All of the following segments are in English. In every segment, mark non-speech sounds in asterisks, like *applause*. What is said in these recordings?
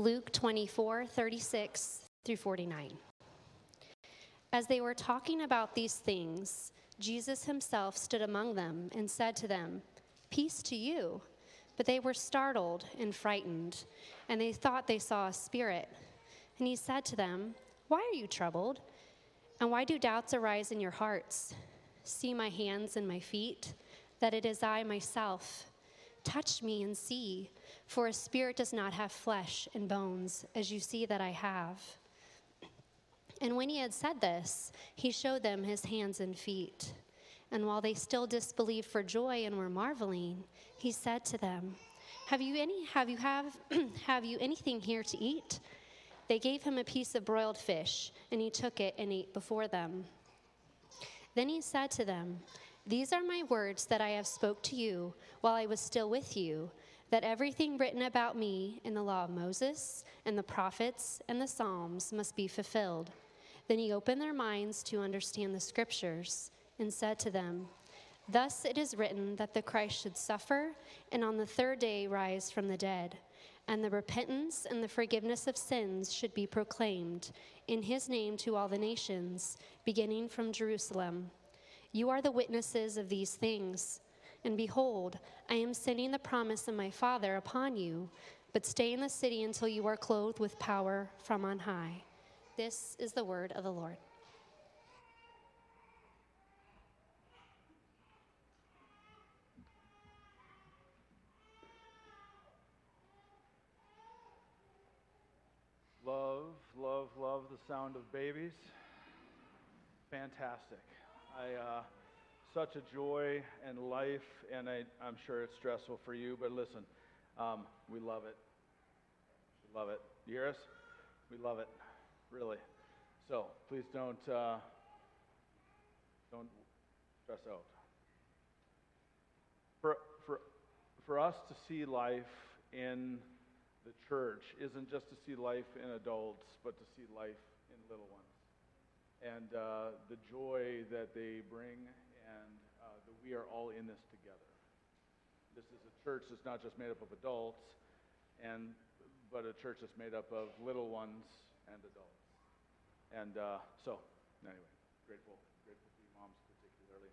Luke 24 36 through 49. As they were talking about these things, Jesus himself stood among them and said to them, Peace to you. But they were startled and frightened, and they thought they saw a spirit. And he said to them, Why are you troubled? And why do doubts arise in your hearts? See my hands and my feet, that it is I myself. Touch me and see, for a spirit does not have flesh and bones, as you see that I have. And when he had said this, he showed them his hands and feet. And while they still disbelieved for joy and were marveling, he said to them, Have you any have you have *clears throat* have you anything here to eat? They gave him a piece of broiled fish, and he took it and ate before them. Then he said to them, These are my words that I have spoke to you while I was still with you, that everything written about me in the law of Moses and the prophets and the Psalms must be fulfilled. Then he opened their minds to understand the scriptures and said to them, Thus it is written that the Christ should suffer and on the third day rise from the dead, and the repentance and the forgiveness of sins should be proclaimed in his name to all the nations, beginning from Jerusalem. You are the witnesses of these things. And behold, I am sending the promise of my Father upon you, but stay in the city until you are clothed with power from on high. This is the word of the Lord. Love, love, love the sound of babies. Fantastic. I, uh, such a joy and life, and I, I'm sure it's stressful for you, but listen, um, we love it. We love it. You hear us? We love it, really. So please don't uh, don't stress out. For for for us to see life in the church isn't just to see life in adults, but to see life in little ones. And uh, the joy that they bring, and uh, that we are all in this together. This is a church that's not just made up of adults, and but a church that's made up of little ones and adults. And uh, so, anyway, grateful, grateful to you moms particularly.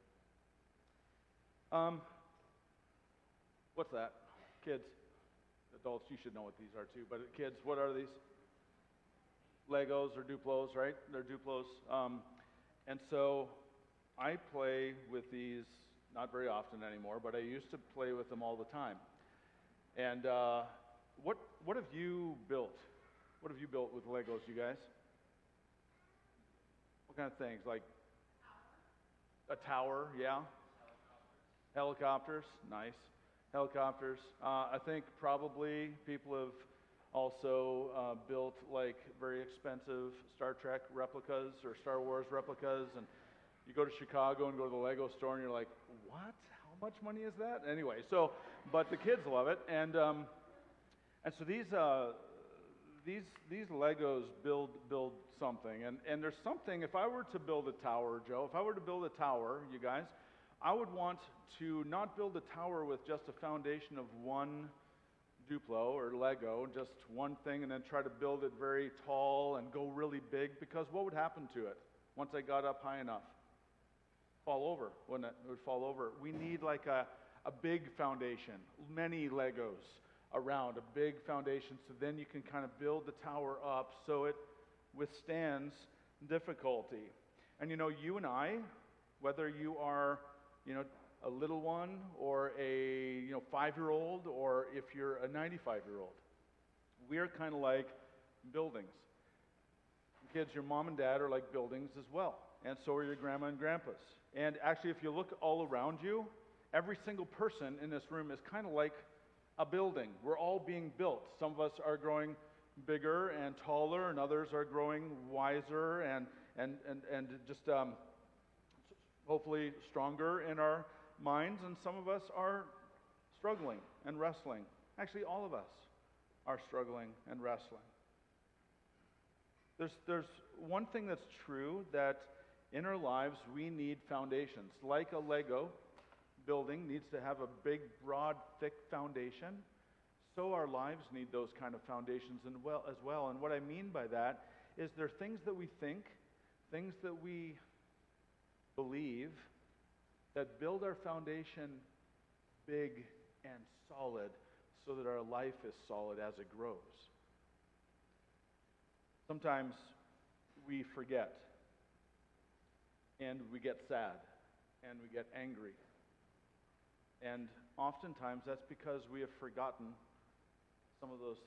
Um, what's that? Kids, adults, you should know what these are too. But kids, what are these? Legos or Duplos, right? They're Duplos. Um, and so I play with these not very often anymore, but I used to play with them all the time. And uh, what what have you built? What have you built with Legos, you guys? What kind of things? Like a tower, yeah. Helicopters, nice. Helicopters. Uh, I think probably people have also uh, built like very expensive Star Trek replicas or Star Wars replicas, and you go to Chicago and go to the Lego store, and you're like, what? How much money is that? Anyway, so but the kids love it, and um, and so these uh, these these Legos build build something, and and there's something. If I were to build a tower, Joe, if I were to build a tower, you guys, I would want to not build a tower with just a foundation of one Duplo or Lego, just one thing, and then try to build it very tall and go really big, because what would happen to it once I got up high enough? Fall over, wouldn't it? It would fall over. We need like a, a big foundation, many Legos around, a big foundation, so then you can kind of build the tower up so it withstands difficulty. And you know, you and I, whether you are, you know, a little one or a you know five-year-old or if you're a 95-year-old, we're kind of like buildings. Kids, your mom and dad are like buildings as well, and so are your grandma and grandpas. And actually, if you look all around you, every single person in this room is kind of like a building. We're all being built. Some of us are growing bigger and taller, and others are growing wiser and, and, and, and just um, hopefully stronger in our minds. And some of us are struggling and wrestling. Actually, all of us are struggling and wrestling. There's, there's one thing that's true that in our lives we need foundations. Like a Lego building needs to have a big, broad, thick foundation. so our lives need those kind of foundations as well. And what I mean by that is there are things that we think, things that we believe that build our foundation big and solid so that our life is solid as it grows. Sometimes we forget and we get sad and we get angry. And oftentimes that's because we have forgotten some of those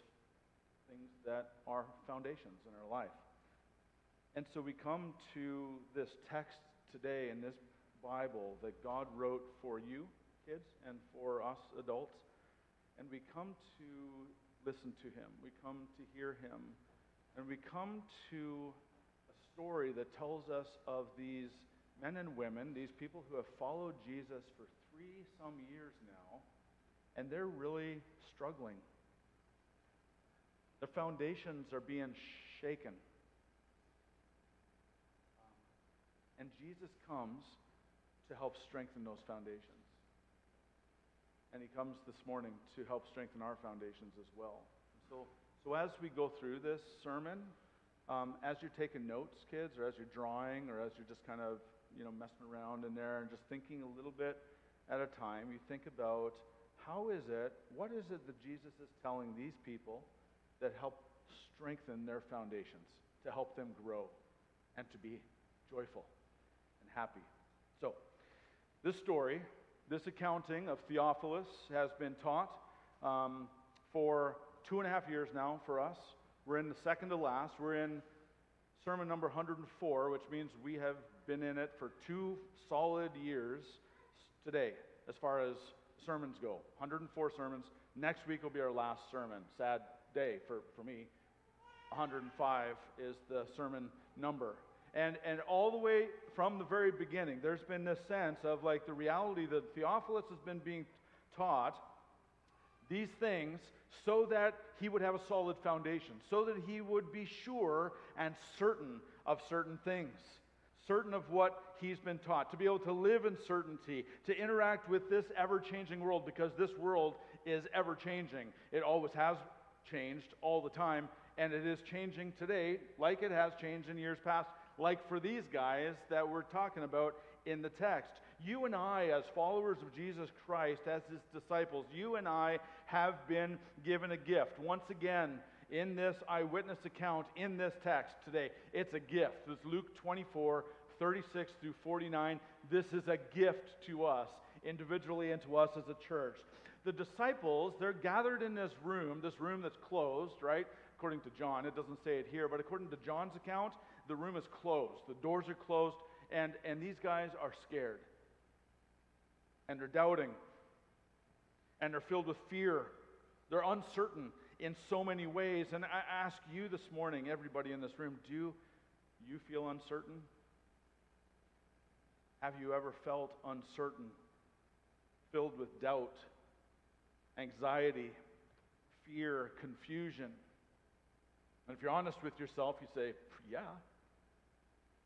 things that are foundations in our life. And so we come to this text today in this Bible that God wrote for you, kids, and for us adults. And we come to listen to him. We come to hear him. And we come to story that tells us of these men and women, these people who have followed Jesus for three some years now, and they're really struggling. Their foundations are being shaken. And Jesus comes to help strengthen those foundations. And he comes this morning to help strengthen our foundations as well. So, so as we go through this sermon, um, as you're taking notes, kids, or as you're drawing, or as you're just kind of you know messing around in there and just thinking a little bit at a time, you think about how is it, what is it that Jesus is telling these people that help strengthen their foundations, to help them grow, and to be joyful and happy. So, this story, this accounting of Theophilus has been taught um, for two and a half years now for us. We're in the second to last. We're in sermon number 104, which means we have been in it for two solid years today, as far as sermons go. 104 sermons. Next week will be our last sermon. Sad day for, for me. 105 is the sermon number. And, and all the way from the very beginning, there's been this sense of like the reality that Theophilus has been being taught these things so that he would have a solid foundation, so that he would be sure and certain of certain things, certain of what he's been taught, to be able to live in certainty, to interact with this ever changing world, because this world is ever changing. It always has changed all the time, and it is changing today like it has changed in years past, like for these guys that we're talking about in the text. You and I, as followers of Jesus Christ, as his disciples, you and I have been given a gift. Once again, in this eyewitness account, in this text today, it's a gift. It's Luke 24, 36 through 49. This is a gift to us, individually, and to us as a church. The disciples, they're gathered in this room, this room that's closed, right? According to John, it doesn't say it here, but according to John's account, the room is closed. The doors are closed, and, and these guys are scared. And they're doubting. And they're filled with fear. They're uncertain in so many ways. And I ask you this morning, everybody in this room, do you feel uncertain? Have you ever felt uncertain, filled with doubt, anxiety, fear, confusion? And if you're honest with yourself, you say, yeah,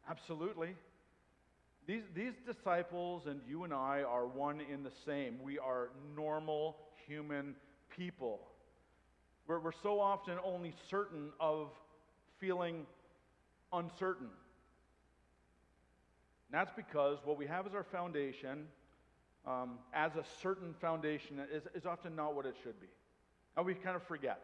absolutely. These, these disciples and you and I are one in the same. We are normal human people. We're, we're so often only certain of feeling uncertain. And that's because what we have as our foundation, um, as a certain foundation, is, is often not what it should be. And we kind of forget.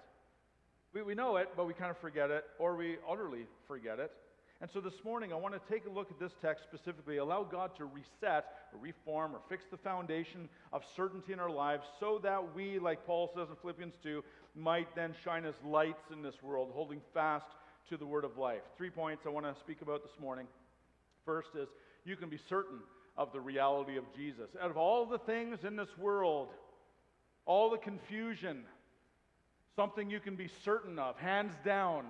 We, we know it, but we kind of forget it, or we utterly forget it. And so this morning, I want to take a look at this text specifically, allow God to reset, or reform, or fix the foundation of certainty in our lives so that we, like Paul says in Philippians 2, might then shine as lights in this world, holding fast to the word of life. Three points I want to speak about this morning. First is you can be certain of the reality of Jesus. Out of all the things in this world, all the confusion, something you can be certain of, hands down,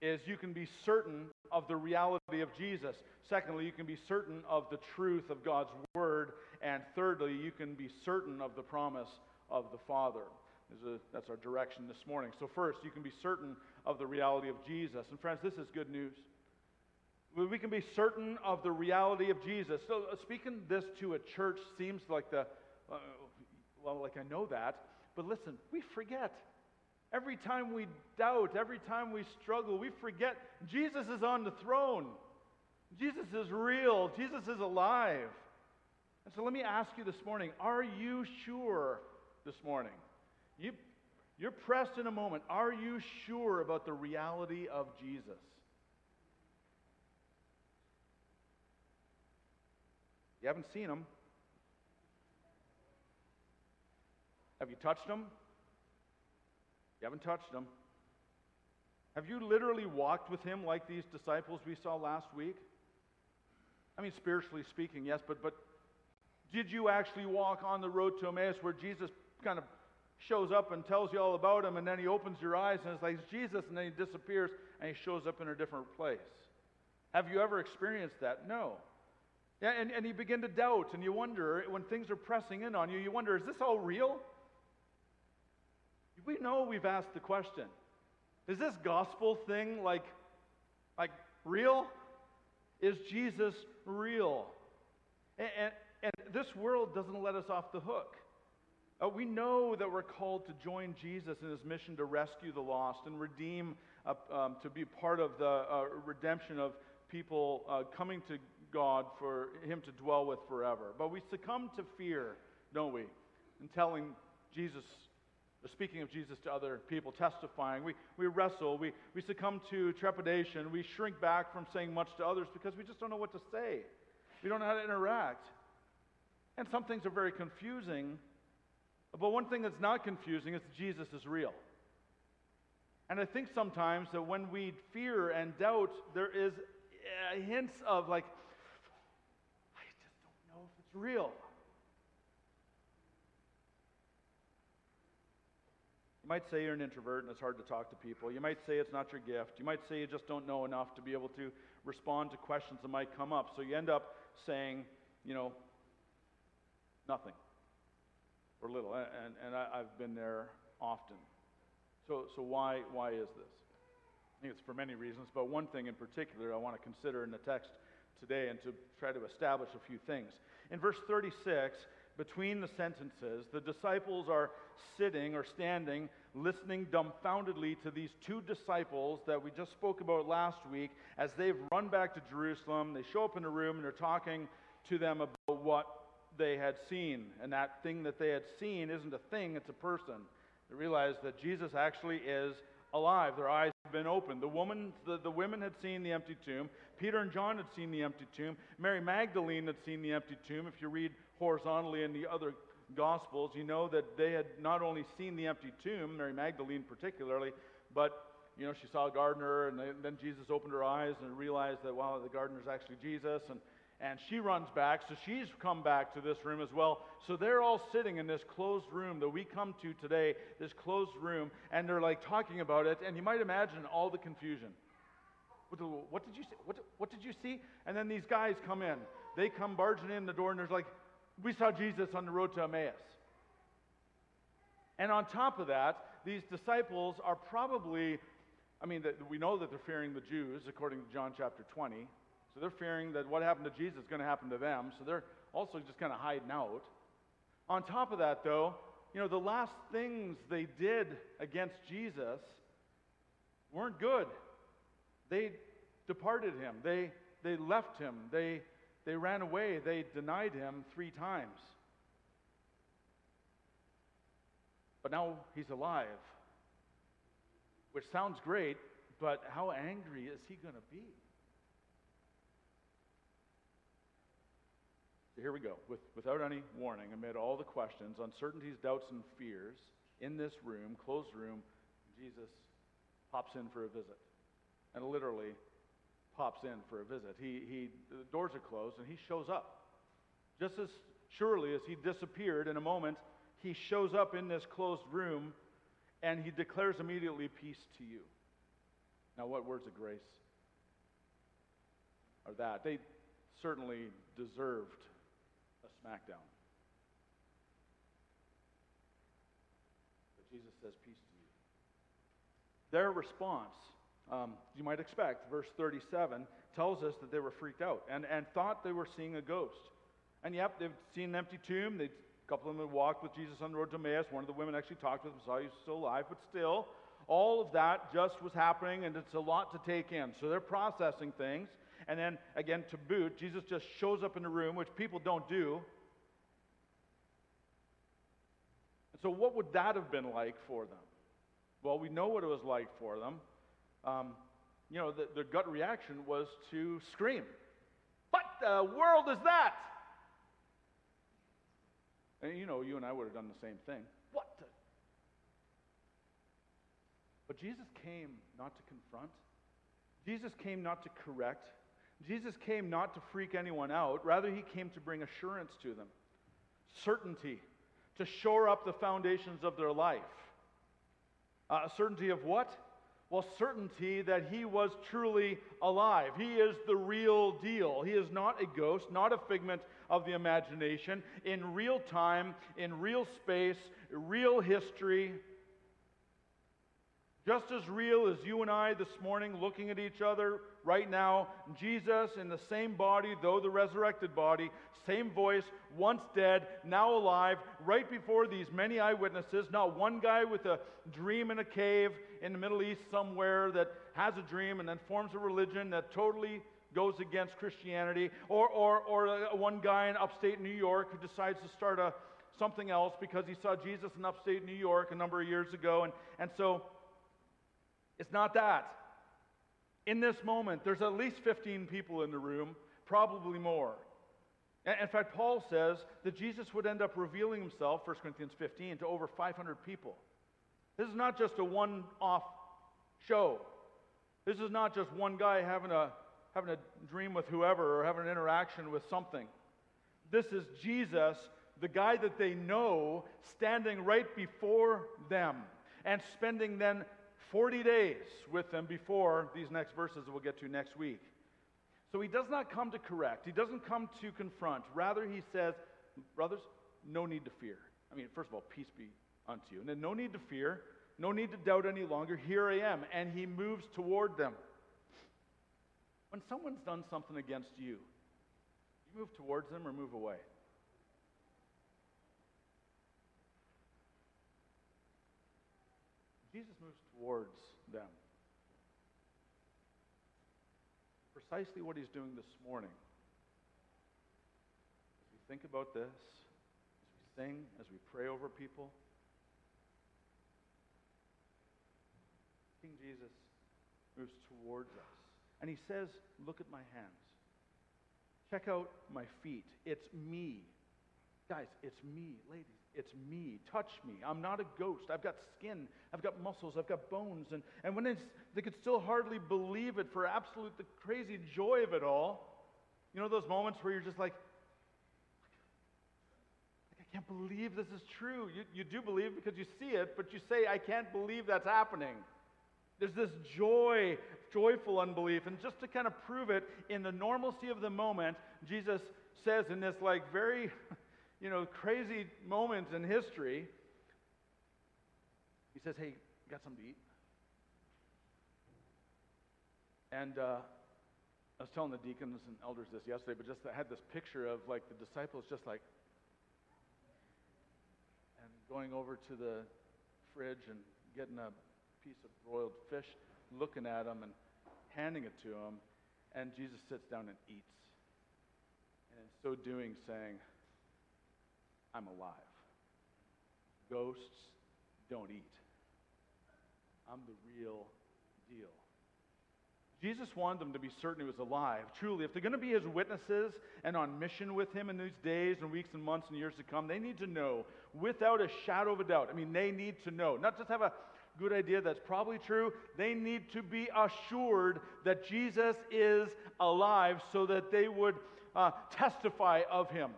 is you can be certain of the reality of Jesus. Secondly, you can be certain of the truth of God's word. And thirdly, you can be certain of the promise of the Father. A, that's our direction this morning. So, first, you can be certain of the reality of Jesus. And, friends, this is good news. We can be certain of the reality of Jesus. So, uh, speaking this to a church seems like the, uh, well, like I know that, But listen, we forget. Every time we doubt, every time we struggle, we forget Jesus is on the throne. Jesus is real. Jesus is alive. And so let me ask you this morning are you sure this morning? You, you're pressed in a moment. Are you sure about the reality of Jesus? You haven't seen him. Have you touched him? You haven't touched him. Have you literally walked with him like these disciples we saw last week? I mean, spiritually speaking, yes, but, but did you actually walk on the road to Emmaus where Jesus kind of shows up and tells you all about him, and then he opens your eyes and it's like Jesus, and then he disappears and he shows up in a different place? Have you ever experienced that? No. Yeah, and, and you begin to doubt and you wonder when things are pressing in on you, you wonder, is this all real? We know we've asked the question. Is this gospel thing like, like real? Is Jesus real? And, and, and this world doesn't let us off the hook. Uh, we know that we're called to join Jesus in his mission to rescue the lost and redeem, uh, um, to be part of the uh, redemption of people uh, coming to God for him to dwell with forever. But we succumb to fear, don't we? In telling Jesus, speaking of Jesus to other people, testifying. We, we wrestle. We, we succumb to trepidation. We shrink back from saying much to others because we just don't know what to say. We don't know how to interact. And some things are very confusing. But one thing that's not confusing is Jesus is real. And I think sometimes that when we fear and doubt, there is hints of like, I just don't know if it's real. You might say you're an introvert and it's hard to talk to people. You might say it's not your gift. You might say you just don't know enough to be able to respond to questions that might come up. So you end up saying, you know, nothing or little. And, and I, have been there often. So, so why, why is this? I think it's for many reasons, but one thing in particular I want to consider in the text today and to try to establish a few things. In verse 36, between the sentences, the disciples are sitting or standing, listening dumbfoundedly to these two disciples that we just spoke about last week as they've run back to Jerusalem. They show up in a room and they're talking to them about what they had seen. And that thing that they had seen isn't a thing, it's a person. They realize that Jesus actually is alive. Their eyes have been opened. The woman, the, the women had seen the empty tomb. Peter and John had seen the empty tomb. Mary Magdalene had seen the empty tomb. If you read horizontally in the other Gospels, you know that they had not only seen the empty tomb, Mary Magdalene particularly, but you know she saw a gardener, and then Jesus opened her eyes and realized that wow, the gardener is actually Jesus, and and she runs back, so she's come back to this room as well. So they're all sitting in this closed room that we come to today, this closed room, and they're like talking about it. And you might imagine all the confusion. What, did you see? What, what did you see? And then these guys come in. They come barging in the door, and there's like, we saw Jesus on the road to Emmaus. And on top of that, these disciples are probably, I mean, we know that they're fearing the Jews, according to John chapter 20. So they're fearing that what happened to Jesus is going to happen to them. So they're also just kind of hiding out. On top of that, though, you know, the last things they did against Jesus weren't good. They departed him, they, they left him, they, they ran away, they denied him three times. But now he's alive, which sounds great, but how angry is he going to be? So here we go. With, without any warning, amid all the questions, uncertainties, doubts, and fears, in this room, closed room, Jesus pops in for a visit. And literally pops in for a visit. He, he, the doors are closed, and he shows up. Just as surely as he disappeared in a moment, he shows up in this closed room and he declares immediately peace to you. Now, what words of grace are that? They certainly deserved a smackdown. But Jesus says, Peace to you. Their response, um, you might expect, verse 37 tells us that they were freaked out and, and thought they were seeing a ghost. And yep, they've seen an empty tomb. They'd A couple of them had walked with Jesus on the road to Emmaus. One of the women actually talked with him, saw he was still alive, but still, all of that just was happening, and it's a lot to take in. So they're processing things. And then, again, to boot, Jesus just shows up in the room, which people don't do. And so, what would that have been like for them? Well, we know what it was like for them. Um, you know, the, their gut reaction was to scream. What the world is that? And you know, you and I would have done the same thing. What the? But Jesus came not to confront. Jesus came not to correct. Jesus came not to freak anyone out. Rather, he came to bring assurance to them, certainty, to shore up the foundations of their life. Uh, certainty of what? Well, certainty that he was truly alive. He is the real deal. He is not a ghost, not a figment of the imagination. In real time, in real space, real history, just as real as you and I this morning looking at each other right now, Jesus in the same body, though the resurrected body, same voice, once dead, now alive, right before these many eyewitnesses. Not one guy with a dream in a cave in the Middle East somewhere that has a dream and then forms a religion that totally goes against Christianity, or, or, or one guy in upstate New York who decides to start a, something else because he saw Jesus in upstate New York a number of years ago. And, and so it's not that. In this moment, there's at least 15 people in the room, probably more. In fact, Paul says that Jesus would end up revealing himself, 1 Corinthians 15, to over 500 people. This is not just a one off show. This is not just one guy having a, having a dream with whoever or having an interaction with something. This is Jesus, the guy that they know, standing right before them and spending then 40 days with them before these next verses we'll get to next week. So he does not come to correct, he doesn't come to confront. Rather, he says, Brothers, no need to fear. I mean, first of all, peace be unto you. And no need to fear, no need to doubt any longer. Here I am. And he moves toward them. When someone's done something against you, you move towards them or move away? Jesus moves towards them. Precisely what he's doing this morning. As we think about this, as we sing, as we pray over people, Jesus moves towards us. And he says, Look at my hands. Check out my feet. It's me. Guys, it's me. Ladies, it's me. Touch me. I'm not a ghost. I've got skin. I've got muscles. I've got bones. And, and when they could still hardly believe it for absolute the crazy joy of it all, you know those moments where you're just like, I can't believe this is true. You, you do believe because you see it, but you say, I can't believe that's happening. There's this joy, joyful unbelief. And just to kind of prove it, in the normalcy of the moment, Jesus says in this like very *laughs* you know, crazy moment in history, he says, Hey, got something to eat? And uh, I was telling the deacons and elders this yesterday, but just I had this picture of like the disciples just like, and going over to the fridge and getting a piece of broiled fish, looking at them and handing it to them, and Jesus sits down and eats. And in so doing, saying, I'm alive. Ghosts don't eat. I'm the real deal. Jesus wanted them to be certain he was alive. Truly, if they're going to be his witnesses and on mission with him in these days and weeks and months and years to come, they need to know without a shadow of a doubt. I mean, they need to know, not just have a good idea that's probably true, they need to be assured that Jesus is alive so that they would uh, testify of him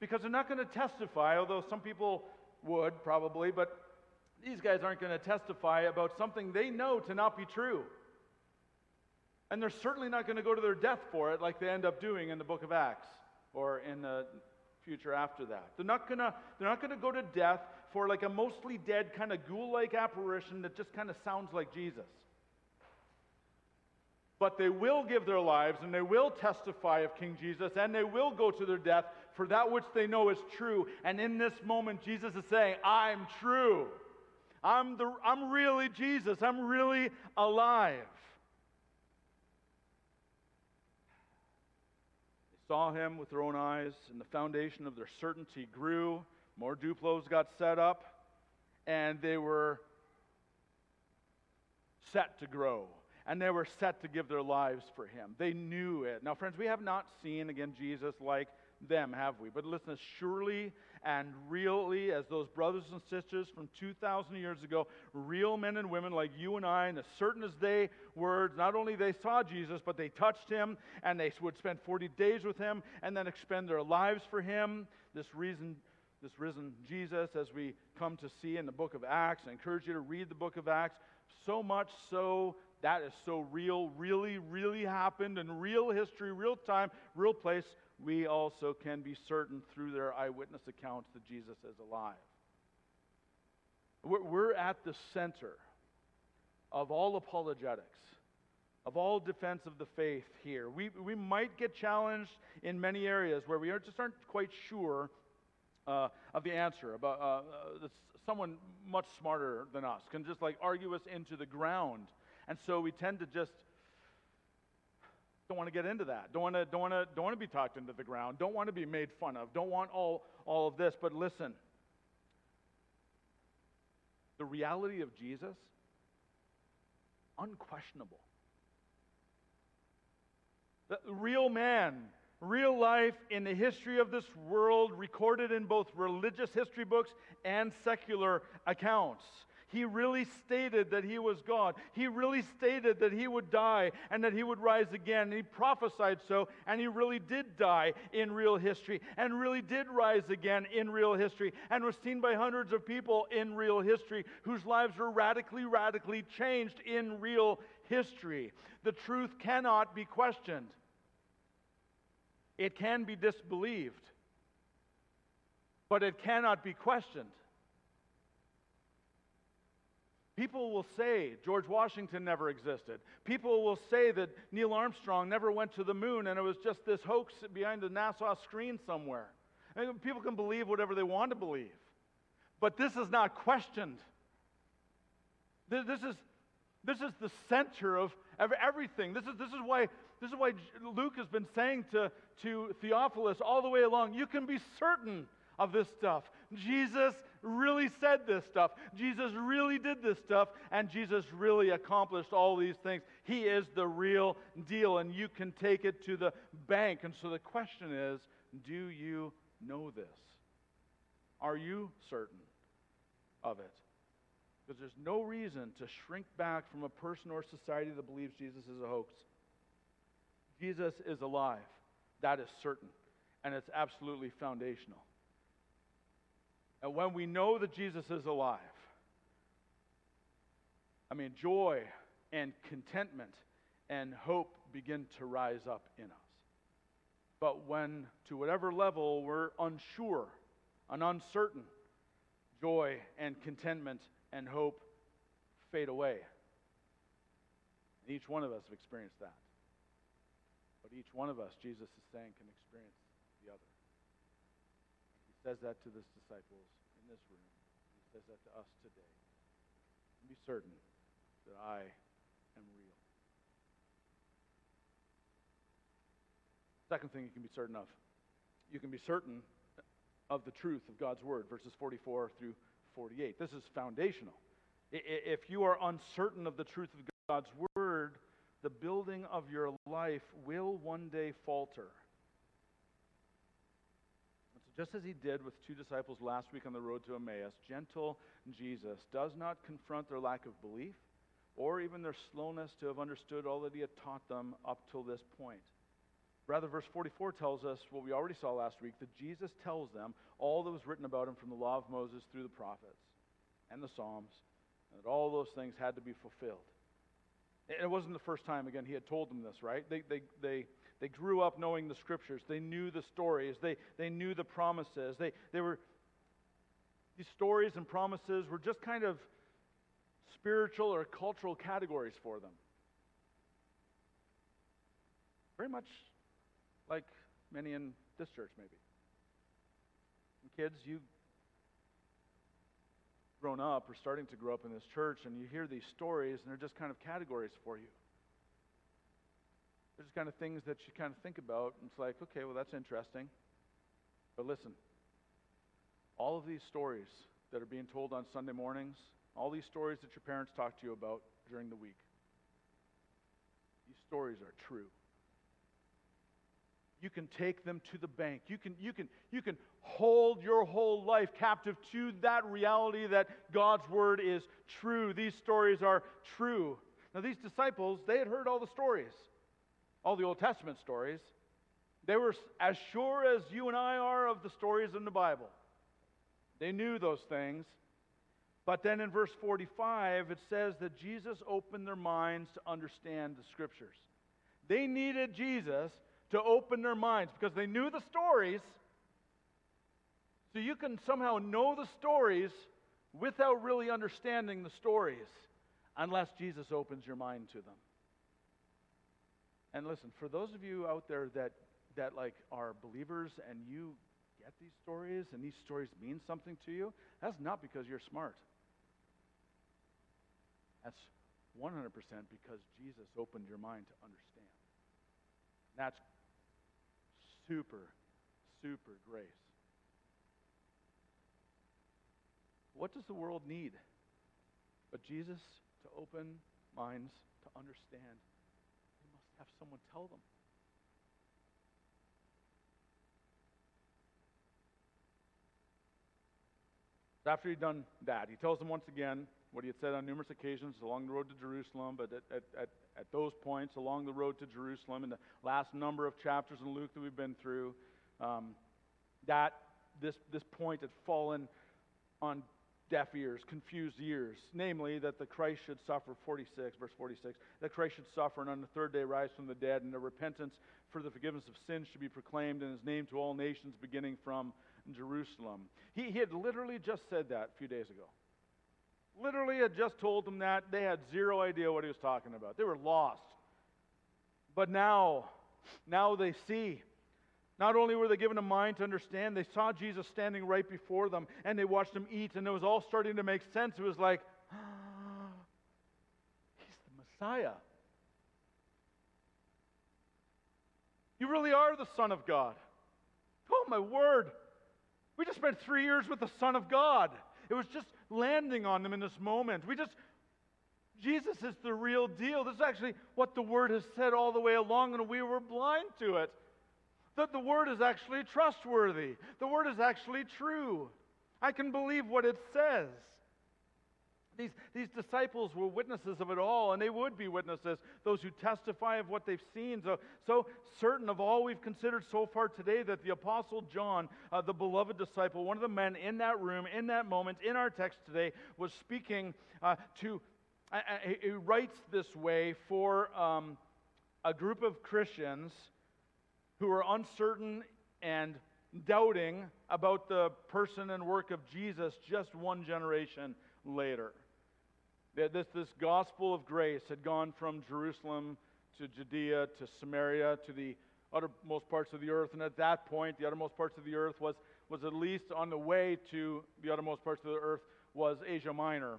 because they're not going to testify, although some people would probably, but these guys aren't going to testify about something they know to not be true. And they're certainly not going to go to their death for it like they end up doing in the book of Acts or in the future after that. They're not going to they're not going to go to death for like a mostly dead kind of ghoul-like apparition that just kind of sounds like Jesus. But they will give their lives and they will testify of King Jesus and they will go to their death for that which they know is true. And in this moment, Jesus is saying, I'm true. I'm, the, I'm really Jesus. I'm really alive. They saw him with their own eyes, and the foundation of their certainty grew. More Duplos got set up, and they were set to grow and they were set to give their lives for him. They knew it. Now, friends, we have not seen again Jesus like them, have we? But listen, as surely and really as those brothers and sisters from 2,000 years ago, real men and women like you and I, and as certain as they were, not only they saw Jesus, but they touched him, and they would spend 40 days with him, and then expend their lives for him. This reason this risen Jesus, as we come to see in the book of Acts. I encourage you to read the book of Acts. So much so that is so real, really, really happened in real history, real time, real place. We also can be certain through their eyewitness accounts that Jesus is alive. We're at the center of all apologetics, of all defense of the faith here. We, we might get challenged in many areas where we just aren't quite sure uh, of the answer. About uh, uh, someone much smarter than us can just like argue us into the ground and so we tend to just don't want to get into that. Don't want to, don't want to, don't want to be talked into the ground. Don't want to be made fun of. Don't want all, all of this. But listen, the reality of Jesus, unquestionable. The real man, real life in the history of this world, recorded in both religious history books and secular accounts. He really stated that he was God. He really stated that he would die and that he would rise again. And he prophesied so, and he really did die in real history and really did rise again in real history and was seen by hundreds of people in real history whose lives were radically, radically changed in real history. The truth cannot be questioned, it can be disbelieved, but it cannot be questioned. People will say George Washington never existed. People will say that Neil Armstrong never went to the moon and it was just this hoax behind the NASA screen somewhere. People can believe whatever they want to believe. But this is not questioned. This is, this is the center of, of everything. This is, this, is why, this is why Luke has been saying to, to Theophilus all the way along you can be certain of this stuff. Jesus really said this stuff. Jesus really did this stuff, and Jesus really accomplished all these things. He is the real deal, and you can take it to the bank. And so the question is do you know this? Are you certain of it? Because there's no reason to shrink back from a person or society that believes Jesus is a hoax. Jesus is alive. That is certain. And it's absolutely foundational. And when we know that Jesus is alive, I mean, joy and contentment and hope begin to rise up in us. But when, to whatever level, we're unsure and uncertain, joy and contentment and hope fade away. And each one of us have experienced that. But each one of us, Jesus is saying, can experience the other He says that to his disciples in this room. He says that to us today. And Be certain that I am real. Second thing you can be certain of you can be certain of the truth of God's word, verses 44 through 48. This is foundational. If you are uncertain of the truth of God's word, the building of your life will one day falter So just as he did with two disciples last week on the road to Emmaus, gentle Jesus does not confront their lack of belief or even their slowness to have understood all that he had taught them up till this point. Rather, verse 44 tells us what we already saw last week that Jesus tells them all that was written about him from the law of Moses through the prophets and the Psalms, and that all those things had to be fulfilled. It wasn't the first time, again, he had told them this, right? They, they, they they grew up knowing the scriptures. They knew the stories. They, they knew the promises. They, they were, these stories and promises were just kind of spiritual or cultural categories for them. Very much like many in this church, maybe. And kids, you grown up or starting to grow up in this church and you hear these stories and they're just kind of categories for you. They're just kind of things that you kind of think about and it's like, okay, well, that's interesting. But listen, all of these stories that are being told on Sunday mornings, all these stories that your parents talk to you about during the week, these stories are true. You can take them to the bank. You can, you, can, you can hold your whole life captive to that reality that God's word is true. These stories are true. Now, these disciples, they had heard all the stories, all the Old Testament stories. They were as sure as you and I are of the stories in the Bible. They knew those things. But then in verse 45, it says that Jesus opened their minds to understand the scriptures. They needed Jesus to open their minds because they knew the stories. So you can somehow know the stories without really understanding the stories unless Jesus opens your mind to them. And listen, for those of you out there that that like are believers and you get these stories and these stories mean something to you, that's not because you're smart. That's 100% because Jesus opened your mind to understand. That's super, super grace. What does the world need? But Jesus to open minds to understand. They must have someone tell them. After he'd done that, he tells them once again what he had said on numerous occasions along the road to Jerusalem, but at, at, at, at those points along the road to Jerusalem, in the last number of chapters in Luke that we've been through, um, that this, this point had fallen on deaf ears, confused ears, namely that the Christ should suffer, 46, verse 46, that Christ should suffer and on the third day rise from the dead, and the repentance for the forgiveness of sins should be proclaimed in his name to all nations, beginning from Jerusalem. He, he had literally just said that a few days ago. Literally had just told them that. They had zero idea what he was talking about. They were lost. But now, now they see. Not only were they given a mind to understand, they saw Jesus standing right before them and they watched him eat, and it was all starting to make sense. It was like, ah, *gasps* he's the Messiah. You really are the Son of God. Oh, my word. We just spent three years with the Son of God. It was just landing on them in this moment. We just, Jesus is the real deal. This is actually what the Word has said all the way along, and we were blind to it. That the Word is actually trustworthy, the Word is actually true. I can believe what it says. These, these disciples were witnesses of it all, and they would be witnesses, those who testify of what they've seen. So, so certain of all we've considered so far today that the Apostle John, uh, the beloved disciple, one of the men in that room, in that moment, in our text today, was speaking uh, to, uh, he writes this way for um, a group of Christians who are uncertain and doubting about the person and work of Jesus just one generation later. This, this gospel of grace had gone from Jerusalem to Judea to Samaria to the uttermost parts of the earth. And at that point, the uttermost parts of the earth was, was at least on the way to the uttermost parts of the earth was Asia Minor.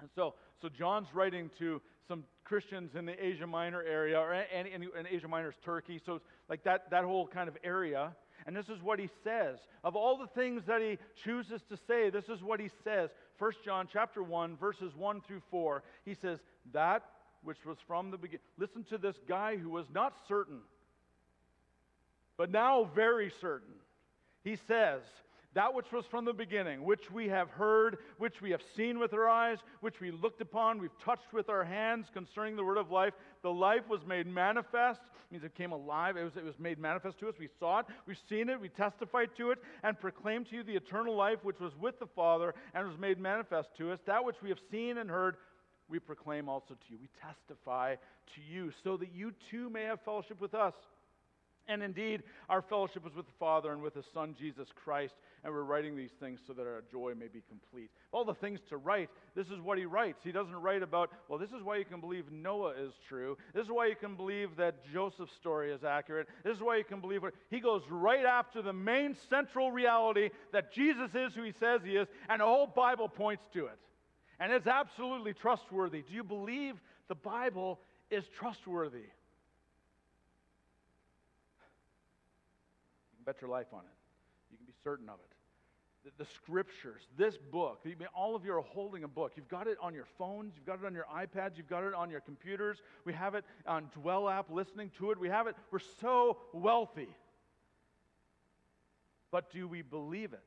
And so, so John's writing to some Christians in the Asia Minor area, or, and, and, and Asia Minor is Turkey, so like that, that whole kind of area. And this is what he says. Of all the things that he chooses to say, this is what he says. 1 John chapter 1, verses 1 through 4. He says, That which was from the beginning. Listen to this guy who was not certain, but now very certain. He says, that which was from the beginning, which we have heard, which we have seen with our eyes, which we looked upon, we've touched with our hands concerning the word of life. The life was made manifest, it means it came alive. It was, it was made manifest to us. We saw it, we've seen it, we testified to it, and proclaimed to you the eternal life which was with the Father and was made manifest to us. That which we have seen and heard, we proclaim also to you. We testify to you, so that you too may have fellowship with us. And indeed, our fellowship is with the Father and with His Son, Jesus Christ, and we're writing these things so that our joy may be complete. All the things to write, this is what he writes. He doesn't write about, well, this is why you can believe Noah is true. This is why you can believe that Joseph's story is accurate. This is why you can believe it. He goes right after the main central reality that Jesus is who he says he is, and the whole Bible points to it. And it's absolutely trustworthy. Do you believe the Bible is trustworthy? Bet your life on it. You can be certain of it. The, the scriptures, this book, all of you are holding a book. You've got it on your phones, you've got it on your iPads, you've got it on your computers. We have it on Dwell app, listening to it. We have it. We're so wealthy. But do we believe it?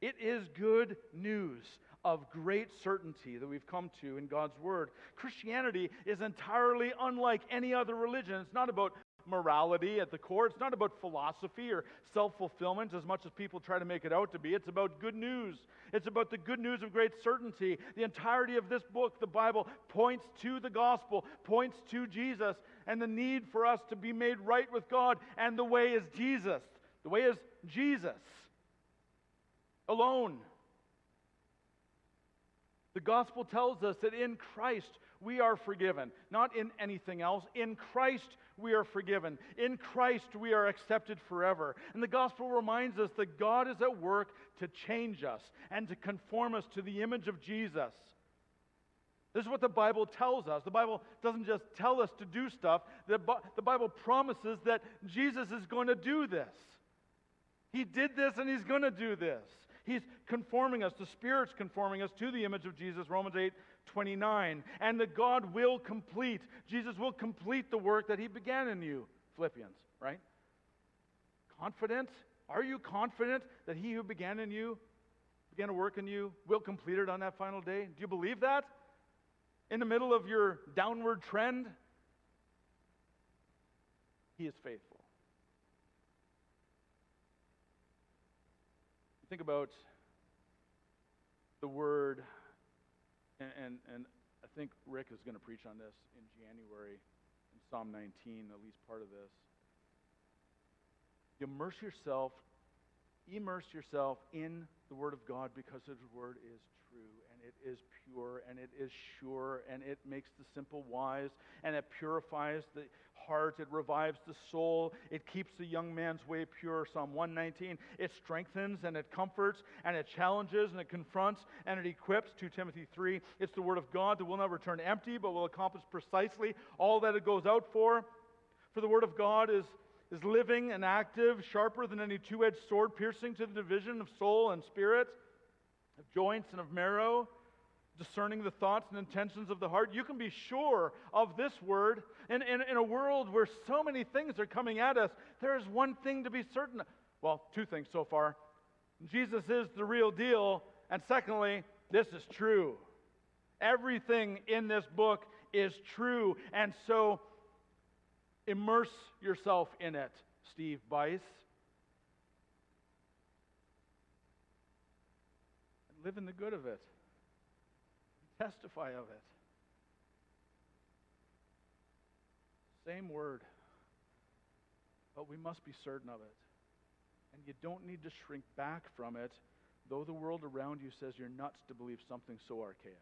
It is good news of great certainty that we've come to in God's Word. Christianity is entirely unlike any other religion. It's not about morality at the core. It's not about philosophy or self fulfillment as much as people try to make it out to be. It's about good news. It's about the good news of great certainty. The entirety of this book, the Bible, points to the gospel, points to Jesus, and the need for us to be made right with God. And the way is Jesus. The way is Jesus alone. The gospel tells us that in Christ we are forgiven, not in anything else. In Christ we are forgiven. In Christ we are accepted forever. And the gospel reminds us that God is at work to change us and to conform us to the image of Jesus. This is what the Bible tells us. The Bible doesn't just tell us to do stuff, the, the Bible promises that Jesus is going to do this. He did this and he's going to do this. He's conforming us, the Spirit's conforming us to the image of Jesus, Romans 8 29. And that God will complete, Jesus will complete the work that He began in you, Philippians, right? Confident? Are you confident that He who began in you, began to work in you, will complete it on that final day? Do you believe that? In the middle of your downward trend? He is faithful. Think about the word and, and, and I think Rick is going to preach on this in January in Psalm 19, at least part of this. Immerse yourself, immerse yourself in the Word of God because His Word is true and it is pure and it is sure and it makes the simple wise and it purifies the heart, it revives the soul, it keeps the young man's way pure. Psalm 119. It strengthens and it comforts and it challenges and it confronts and it equips. 2 Timothy 3. It's the word of God that will not return empty, but will accomplish precisely all that it goes out for. For the word of God is, is living and active, sharper than any two edged sword, piercing to the division of soul and spirit, of joints and of marrow discerning the thoughts and intentions of the heart. You can be sure of this word. In, in, in a world where so many things are coming at us, there is one thing to be certain. Well, two things so far. Jesus is the real deal. And secondly, this is true. Everything in this book is true. And so immerse yourself in it, Steve Bice. And live in the good of it testify of it. Same word, but we must be certain of it. And you don't need to shrink back from it, though the world around you says you're nuts to believe something so archaic.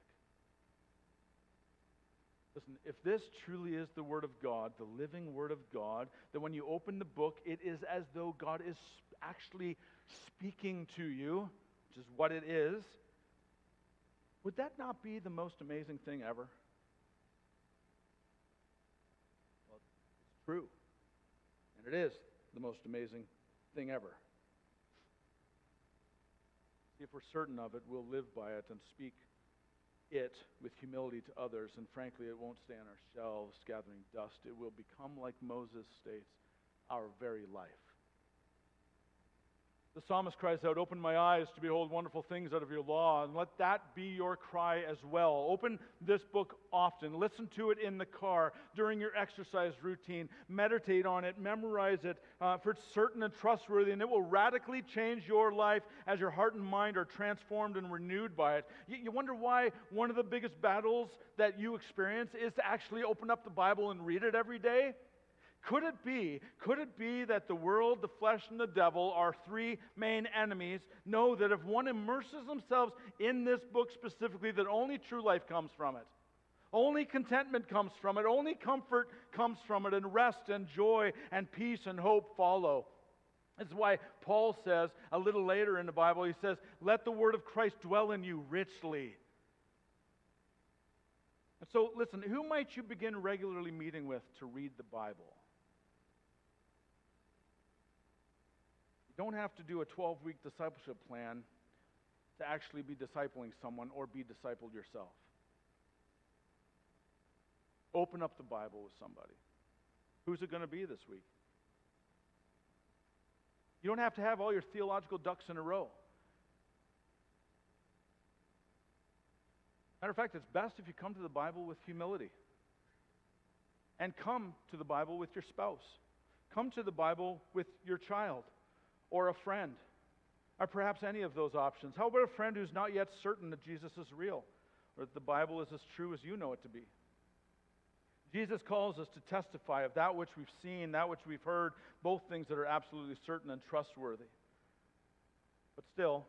Listen, if this truly is the Word of God, the living Word of God, that when you open the book, it is as though God is actually speaking to you, which is what it is, would that not be the most amazing thing ever? Well, it's true. And it is the most amazing thing ever. If we're certain of it, we'll live by it and speak it with humility to others. And frankly, it won't stay on our shelves gathering dust. It will become, like Moses states, our very life. The psalmist cries out, Open my eyes to behold wonderful things out of your law, and let that be your cry as well. Open this book often. Listen to it in the car, during your exercise routine. Meditate on it, memorize it, uh, for it's certain and trustworthy, and it will radically change your life as your heart and mind are transformed and renewed by it. You, you wonder why one of the biggest battles that you experience is to actually open up the Bible and read it every day? Could it be, could it be that the world, the flesh, and the devil are three main enemies? Know that if one immerses themselves in this book specifically, that only true life comes from it. Only contentment comes from it. Only comfort comes from it. And rest and joy and peace and hope follow. That's why Paul says a little later in the Bible, he says, Let the word of Christ dwell in you richly. And so, listen, who might you begin regularly meeting with to read the Bible? Don't have to do a 12 week discipleship plan to actually be discipling someone or be discipled yourself. Open up the Bible with somebody. Who's it going to be this week? You don't have to have all your theological ducks in a row. Matter of fact, it's best if you come to the Bible with humility. And come to the Bible with your spouse. Come to the Bible with your child or a friend, or perhaps any of those options. How about a friend who's not yet certain that Jesus is real or that the Bible is as true as you know it to be? Jesus calls us to testify of that which we've seen, that which we've heard, both things that are absolutely certain and trustworthy. But still,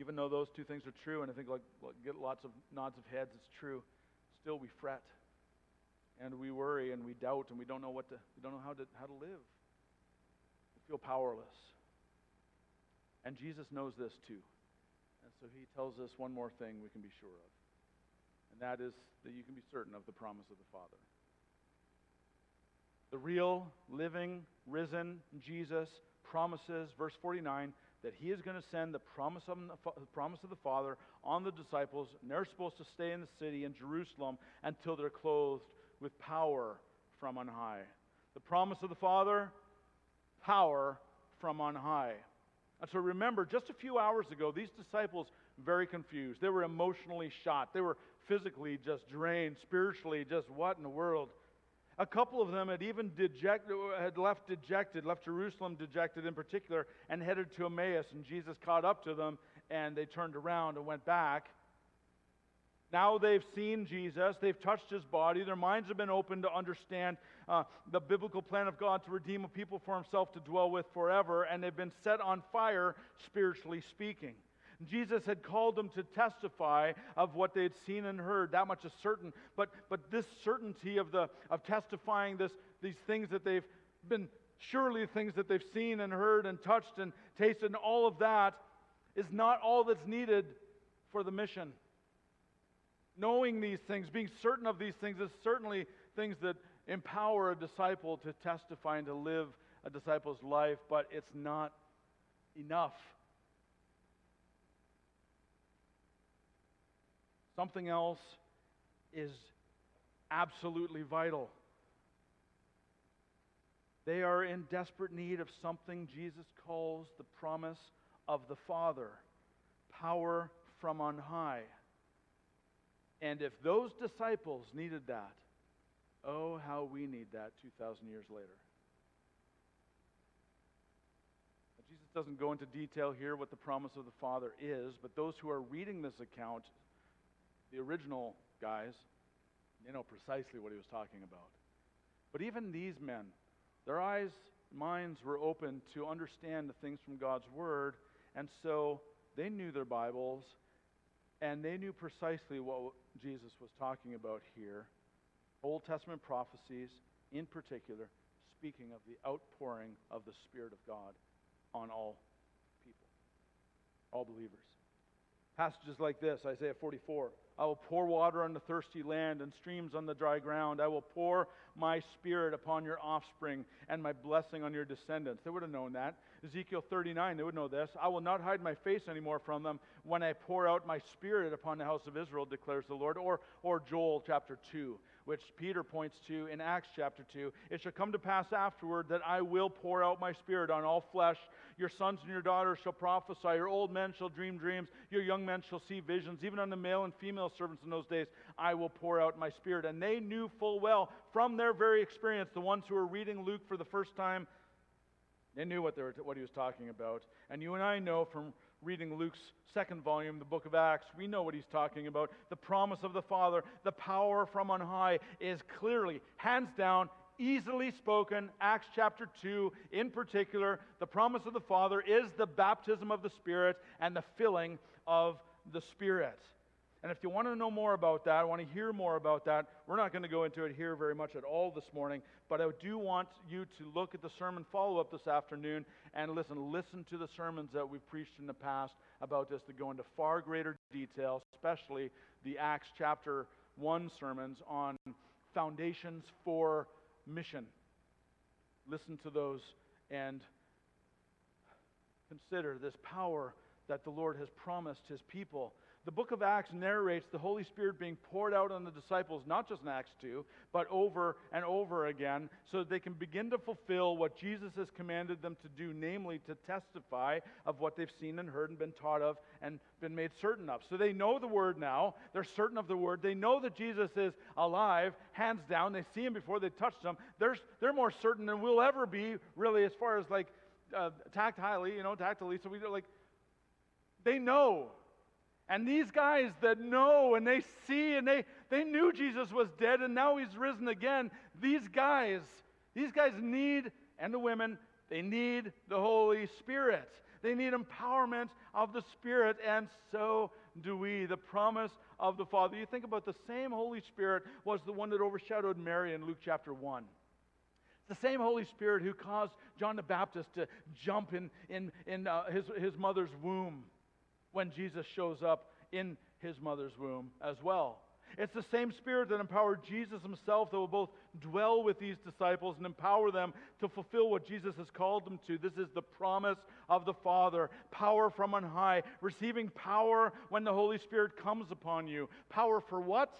even though those two things are true, and I think like, get lots of nods of heads, it's true, still we fret and we worry and we doubt and we don't know what to, we don't know how to, how to live. Feel powerless. And Jesus knows this too. And so he tells us one more thing we can be sure of and that is that you can be certain of the promise of the Father. The real, living, risen Jesus promises, verse 49, that he is going to send the promise of the promise of the Father on the disciples, and they're supposed to stay in the city in Jerusalem until they're clothed with power from on high. The promise of the Father, power from on high. And so remember, just a few hours ago, these disciples very confused. They were emotionally shot. They were physically just drained, spiritually just what in the world? A couple of them had even deject, had left dejected, left Jerusalem dejected in particular, and headed to Emmaus. And Jesus caught up to them, and they turned around and went back. Now they've seen Jesus, they've touched his body, their minds have been opened to understand uh, the biblical plan of God to redeem a people for himself to dwell with forever, and they've been set on fire, spiritually speaking. Jesus had called them to testify of what they had seen and heard. That much is certain. But, but this certainty of, the, of testifying this, these things that they've been surely things that they've seen and heard and touched and tasted, and all of that is not all that's needed for the mission. Knowing these things, being certain of these things, is certainly things that empower a disciple to testify and to live a disciple's life, but it's not enough. Something else is absolutely vital. They are in desperate need of something Jesus calls the promise of the Father, power from on high. And if those disciples needed that, oh, how we need that 2,000 years later. Jesus doesn't go into detail here what the promise of the Father is, but those who are reading this account the original guys, they know precisely what he was talking about. But even these men, their eyes, minds were open to understand the things from God's Word, and so they knew their Bibles, and they knew precisely what Jesus was talking about here. Old Testament prophecies, in particular, speaking of the outpouring of the Spirit of God on all people, all believers. Passages like this, Isaiah 44. I will pour water on the thirsty land and streams on the dry ground. I will pour my spirit upon your offspring and my blessing on your descendants. They would have known that. Ezekiel 39, they would know this. I will not hide my face anymore from them when I pour out my spirit upon the house of Israel, declares the Lord. Or, or Joel chapter 2 which Peter points to in Acts chapter 2. It shall come to pass afterward that I will pour out my spirit on all flesh. Your sons and your daughters shall prophesy. Your old men shall dream dreams. Your young men shall see visions. Even on the male and female servants in those days, I will pour out my spirit. And they knew full well from their very experience, the ones who were reading Luke for the first time, they knew what, they were, what he was talking about. And you and I know from reading Luke's second volume, the book of Acts, we know what he's talking about. The promise of the Father, the power from on high, is clearly, hands down, easily spoken. Acts chapter 2, in particular, the promise of the Father is the baptism of the Spirit and the filling of the Spirit. And if you want to know more about that, want to hear more about that, we're not going to go into it here very much at all this morning, but I do want you to look at the sermon follow up this afternoon and listen. Listen to the sermons that we've preached in the past about this that go into far greater detail, especially the Acts chapter 1 sermons on foundations for mission. Listen to those and consider this power that the Lord has promised his people the book of Acts narrates the Holy Spirit being poured out on the disciples, not just in Acts 2, but over and over again, so that they can begin to fulfill what Jesus has commanded them to do, namely to testify of what they've seen and heard and been taught of and been made certain of. So they know the word now. They're certain of the word. They know that Jesus is alive, hands down. They see him before they touch him. They're, they're more certain than we'll ever be, really, as far as like uh, tactilely, you know, tactily. So we like, they know and these guys that know and they see and they, they knew Jesus was dead and now he's risen again, these guys, these guys need, and the women, they need the Holy Spirit. They need empowerment of the Spirit, and so do we. The promise of the Father. You think about the same Holy Spirit was the one that overshadowed Mary in Luke chapter 1. The same Holy Spirit who caused John the Baptist to jump in, in, in uh, his, his mother's womb when Jesus shows up in his mother's womb as well. It's the same spirit that empowered Jesus himself that will both dwell with these disciples and empower them to fulfill what Jesus has called them to. This is the promise of the Father power from on high, receiving power when the Holy Spirit comes upon you. Power for what?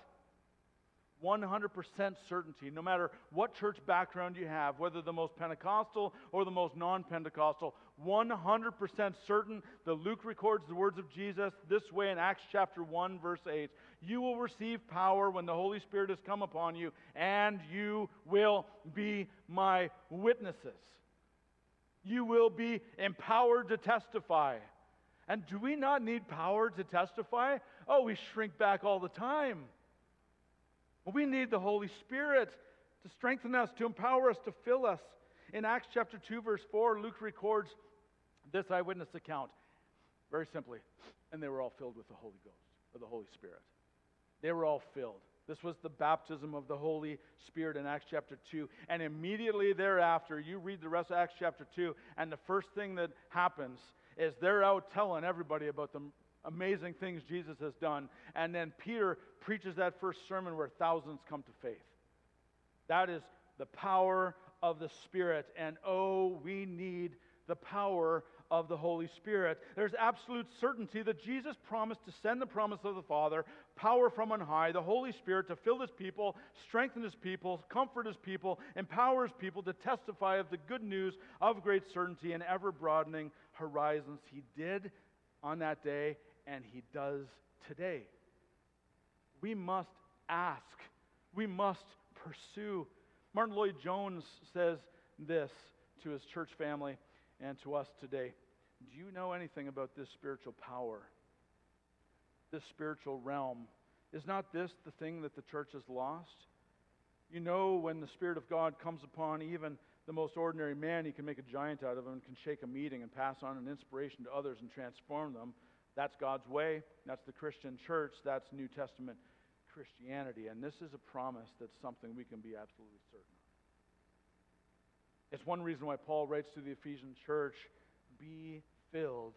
100% certainty, no matter what church background you have, whether the most Pentecostal or the most non Pentecostal, 100% certain that Luke records the words of Jesus this way in Acts chapter 1, verse 8 You will receive power when the Holy Spirit has come upon you, and you will be my witnesses. You will be empowered to testify. And do we not need power to testify? Oh, we shrink back all the time. We need the Holy Spirit to strengthen us, to empower us, to fill us. In Acts chapter 2, verse 4, Luke records this eyewitness account very simply. And they were all filled with the Holy Ghost, or the Holy Spirit. They were all filled. This was the baptism of the Holy Spirit in Acts chapter 2. And immediately thereafter, you read the rest of Acts chapter 2, and the first thing that happens is they're out telling everybody about the amazing things Jesus has done. And then Peter preaches that first sermon where thousands come to faith. That is the power of the Spirit. And oh, we need the power of the Holy Spirit. There's absolute certainty that Jesus promised to send the promise of the Father, power from on high, the Holy Spirit to fill his people, strengthen his people, comfort his people, empower his people to testify of the good news of great certainty and ever broadening horizons. He did on that day, and He does today. We must ask, we must pursue. Martyn Lloyd-Jones says this to his church family and to us today. Do you know anything about this spiritual power, this spiritual realm? Is not this the thing that the church has lost? You know, when the Spirit of God comes upon even the most ordinary man, he can make a giant out of him, can shake a meeting and pass on an inspiration to others and transform them. That's God's way. That's the Christian church. That's New Testament Christianity. And this is a promise that's something we can be absolutely certain of. It's one reason why Paul writes to the Ephesian church be filled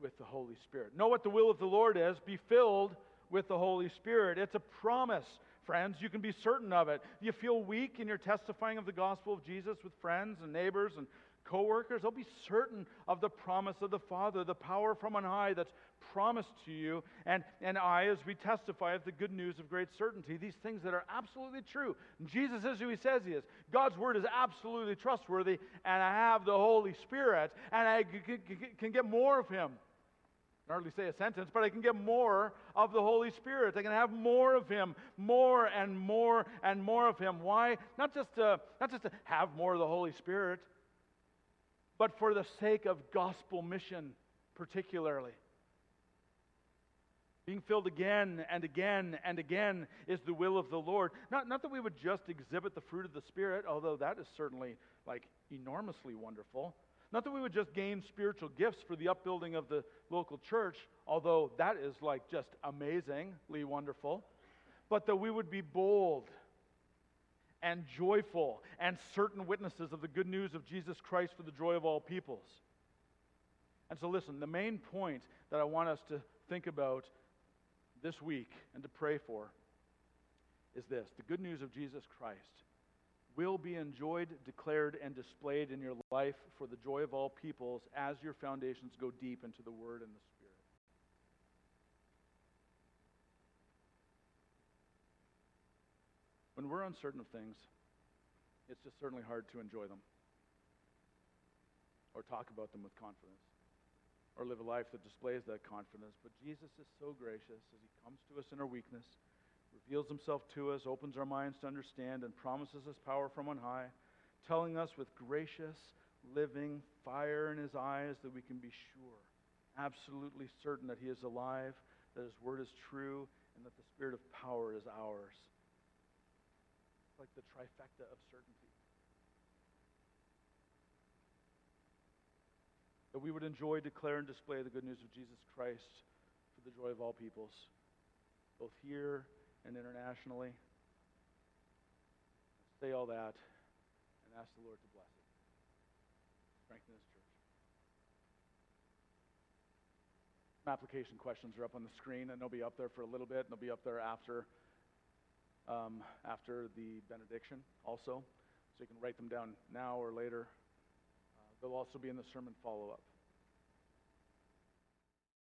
with the Holy Spirit. Know what the will of the Lord is. Be filled with the Holy Spirit. It's a promise, friends. You can be certain of it. You feel weak in your testifying of the gospel of Jesus with friends and neighbors and coworkers, they'll be certain of the promise of the Father, the power from on high that's promised to you. And, and I, as we testify of the good news of great certainty, these things that are absolutely true. Jesus is who he says he is. God's word is absolutely trustworthy, and I have the Holy Spirit, and I can, can get more of him. I hardly say a sentence, but I can get more of the Holy Spirit. I can have more of Him, more and more and more of Him. Why? Not just to, not just to have more of the Holy Spirit, but for the sake of gospel mission, particularly. Being filled again and again and again is the will of the Lord. Not, not that we would just exhibit the fruit of the Spirit, although that is certainly like enormously wonderful. Not that we would just gain spiritual gifts for the upbuilding of the local church, although that is like just amazingly wonderful. But that we would be bold and joyful and certain witnesses of the good news of Jesus Christ for the joy of all peoples. And so, listen, the main point that I want us to think about this week and to pray for is this the good news of Jesus Christ will be enjoyed, declared, and displayed in your life for the joy of all peoples as your foundations go deep into the Word and the Spirit. When we're uncertain of things, it's just certainly hard to enjoy them or talk about them with confidence or live a life that displays that confidence. But Jesus is so gracious as he comes to us in our weakness, reveals himself to us, opens our minds to understand, and promises us power from on high, telling us with gracious, living fire in his eyes that we can be sure, absolutely certain that he is alive, that his word is true, and that the spirit of power is ours. Like the trifecta of certainty. That we would enjoy, declare, and display the good news of Jesus Christ for the joy of all peoples, both here and internationally. Say all that and ask the Lord to bless it. Strengthen His church. Some application questions are up on the screen, and they'll be up there for a little bit, and they'll be up there after um, after the benediction also. So you can write them down now or later. Uh, they'll also be in the sermon follow up.